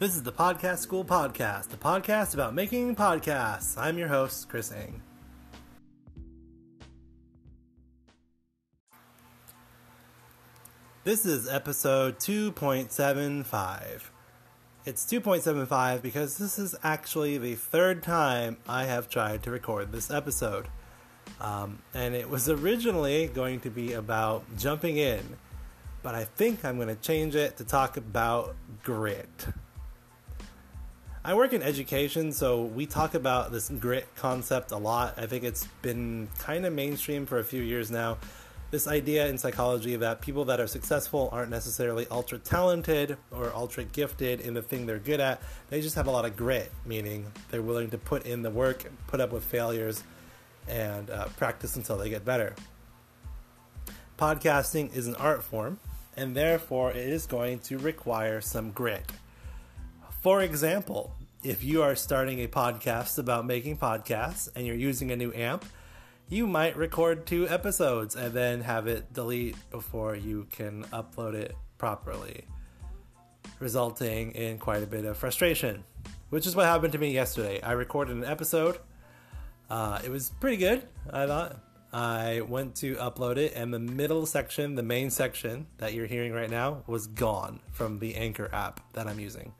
This is the Podcast School Podcast, the podcast about making podcasts. I'm your host, Chris Eng. This is episode 2.75. It's 2.75 because this is actually the third time I have tried to record this episode. Um, and it was originally going to be about jumping in, but I think I'm going to change it to talk about grit. I work in education, so we talk about this grit concept a lot. I think it's been kind of mainstream for a few years now. This idea in psychology that people that are successful aren't necessarily ultra talented or ultra gifted in the thing they're good at. They just have a lot of grit, meaning they're willing to put in the work, put up with failures, and uh, practice until they get better. Podcasting is an art form, and therefore it is going to require some grit. For example, if you are starting a podcast about making podcasts and you're using a new amp, you might record two episodes and then have it delete before you can upload it properly, resulting in quite a bit of frustration, which is what happened to me yesterday. I recorded an episode. Uh, it was pretty good, I thought. I went to upload it, and the middle section, the main section that you're hearing right now, was gone from the Anchor app that I'm using.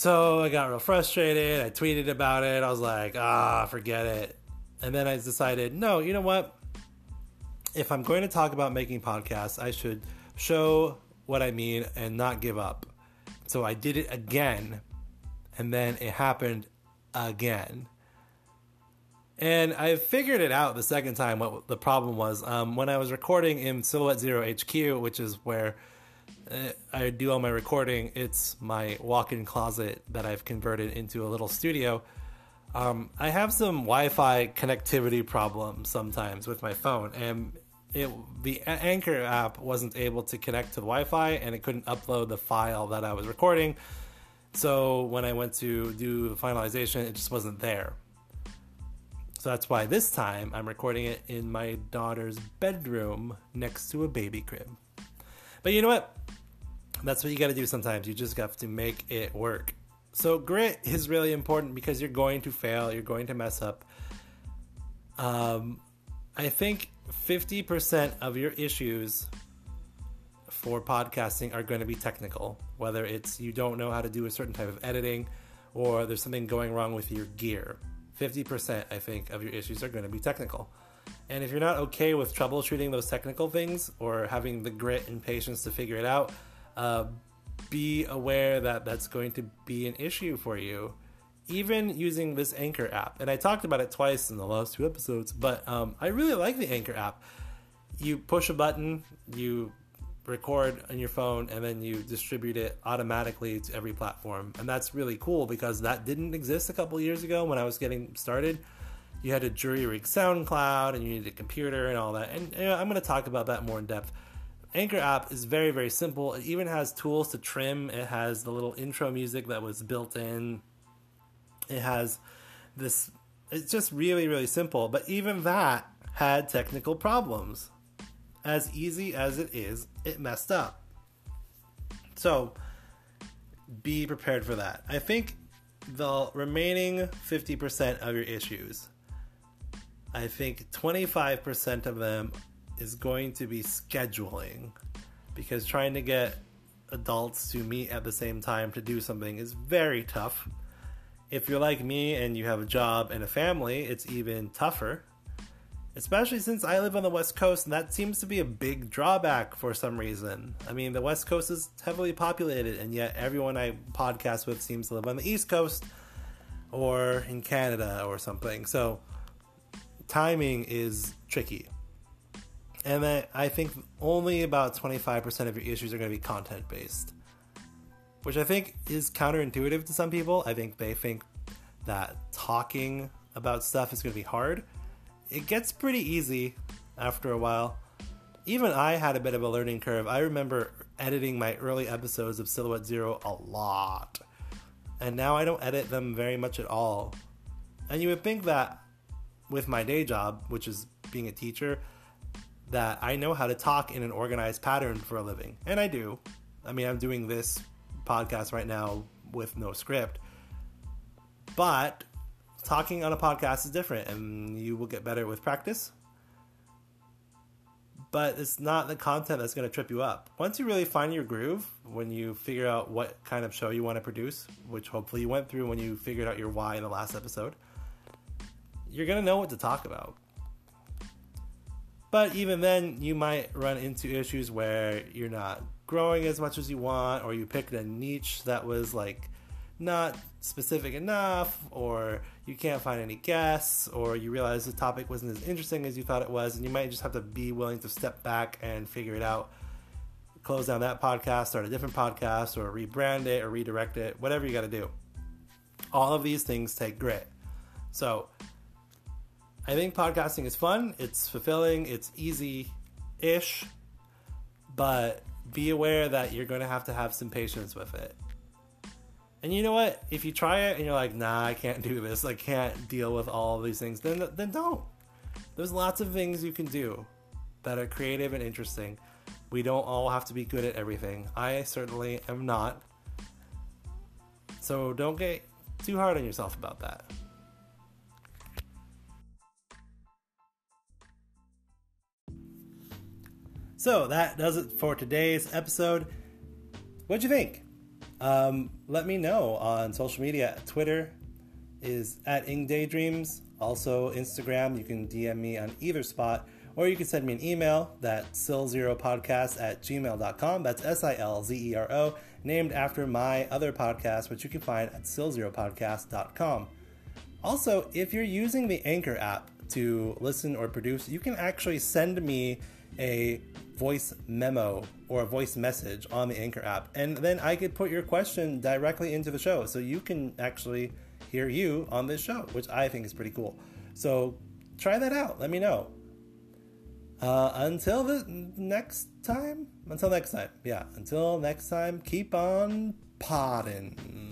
So I got real frustrated. I tweeted about it. I was like, ah, forget it. And then I decided, no, you know what? If I'm going to talk about making podcasts, I should show what I mean and not give up. So I did it again, and then it happened again. And I figured it out the second time what the problem was. Um, when I was recording in Silhouette Zero HQ, which is where I do all my recording, it's my walk in closet that I've converted into a little studio. Um, I have some Wi-Fi connectivity problems sometimes with my phone, and it, the Anchor app wasn't able to connect to the Wi-Fi, and it couldn't upload the file that I was recording. So when I went to do the finalization, it just wasn't there. So that's why this time I'm recording it in my daughter's bedroom next to a baby crib. But you know what? That's what you got to do sometimes. You just have to make it work. So grit is really important because you're going to fail, you're going to mess up. Um, I think 50% of your issues for podcasting are going to be technical, whether it's you don't know how to do a certain type of editing or there's something going wrong with your gear. 50% I think of your issues are going to be technical. And if you're not okay with troubleshooting those technical things or having the grit and patience to figure it out, uh, be aware that that's going to be an issue for you, even using this Anchor app. And I talked about it twice in the last two episodes, but um, I really like the Anchor app. You push a button, you record on your phone, and then you distribute it automatically to every platform. And that's really cool because that didn't exist a couple years ago when I was getting started. You had a jury rig SoundCloud, and you needed a computer and all that. And you know, I'm going to talk about that more in depth. Anchor app is very, very simple. It even has tools to trim. It has the little intro music that was built in. It has this, it's just really, really simple. But even that had technical problems. As easy as it is, it messed up. So be prepared for that. I think the remaining 50% of your issues, I think 25% of them is going to be scheduling because trying to get adults to meet at the same time to do something is very tough. If you're like me and you have a job and a family, it's even tougher. Especially since I live on the West Coast and that seems to be a big drawback for some reason. I mean, the West Coast is heavily populated and yet everyone I podcast with seems to live on the East Coast or in Canada or something. So timing is tricky. And then I think only about 25% of your issues are going to be content based, which I think is counterintuitive to some people. I think they think that talking about stuff is going to be hard. It gets pretty easy after a while. Even I had a bit of a learning curve. I remember editing my early episodes of Silhouette Zero a lot. And now I don't edit them very much at all. And you would think that with my day job, which is being a teacher, that I know how to talk in an organized pattern for a living. And I do. I mean, I'm doing this podcast right now with no script. But talking on a podcast is different, and you will get better with practice. But it's not the content that's going to trip you up. Once you really find your groove, when you figure out what kind of show you want to produce, which hopefully you went through when you figured out your why in the last episode, you're going to know what to talk about. But even then, you might run into issues where you're not growing as much as you want, or you picked a niche that was like not specific enough, or you can't find any guests, or you realize the topic wasn't as interesting as you thought it was, and you might just have to be willing to step back and figure it out. Close down that podcast, start a different podcast, or rebrand it, or redirect it, whatever you got to do. All of these things take grit. So, I think podcasting is fun, it's fulfilling, it's easy ish, but be aware that you're going to have to have some patience with it. And you know what? If you try it and you're like, nah, I can't do this, I can't deal with all these things, then then don't. There's lots of things you can do that are creative and interesting. We don't all have to be good at everything. I certainly am not. So don't get too hard on yourself about that. So that does it for today's episode. What'd you think? Um, let me know on social media. Twitter is at Eng Daydreams. Also, Instagram, you can DM me on either spot, or you can send me an email that silzeropodcast at gmail.com. That's S I L Z E R O, named after my other podcast, which you can find at silzeropodcast.com. Also, if you're using the Anchor app to listen or produce, you can actually send me a voice memo or a voice message on the Anchor app. And then I could put your question directly into the show. So you can actually hear you on this show, which I think is pretty cool. So try that out. Let me know. Uh, until the next time, until next time, yeah, until next time, keep on podding.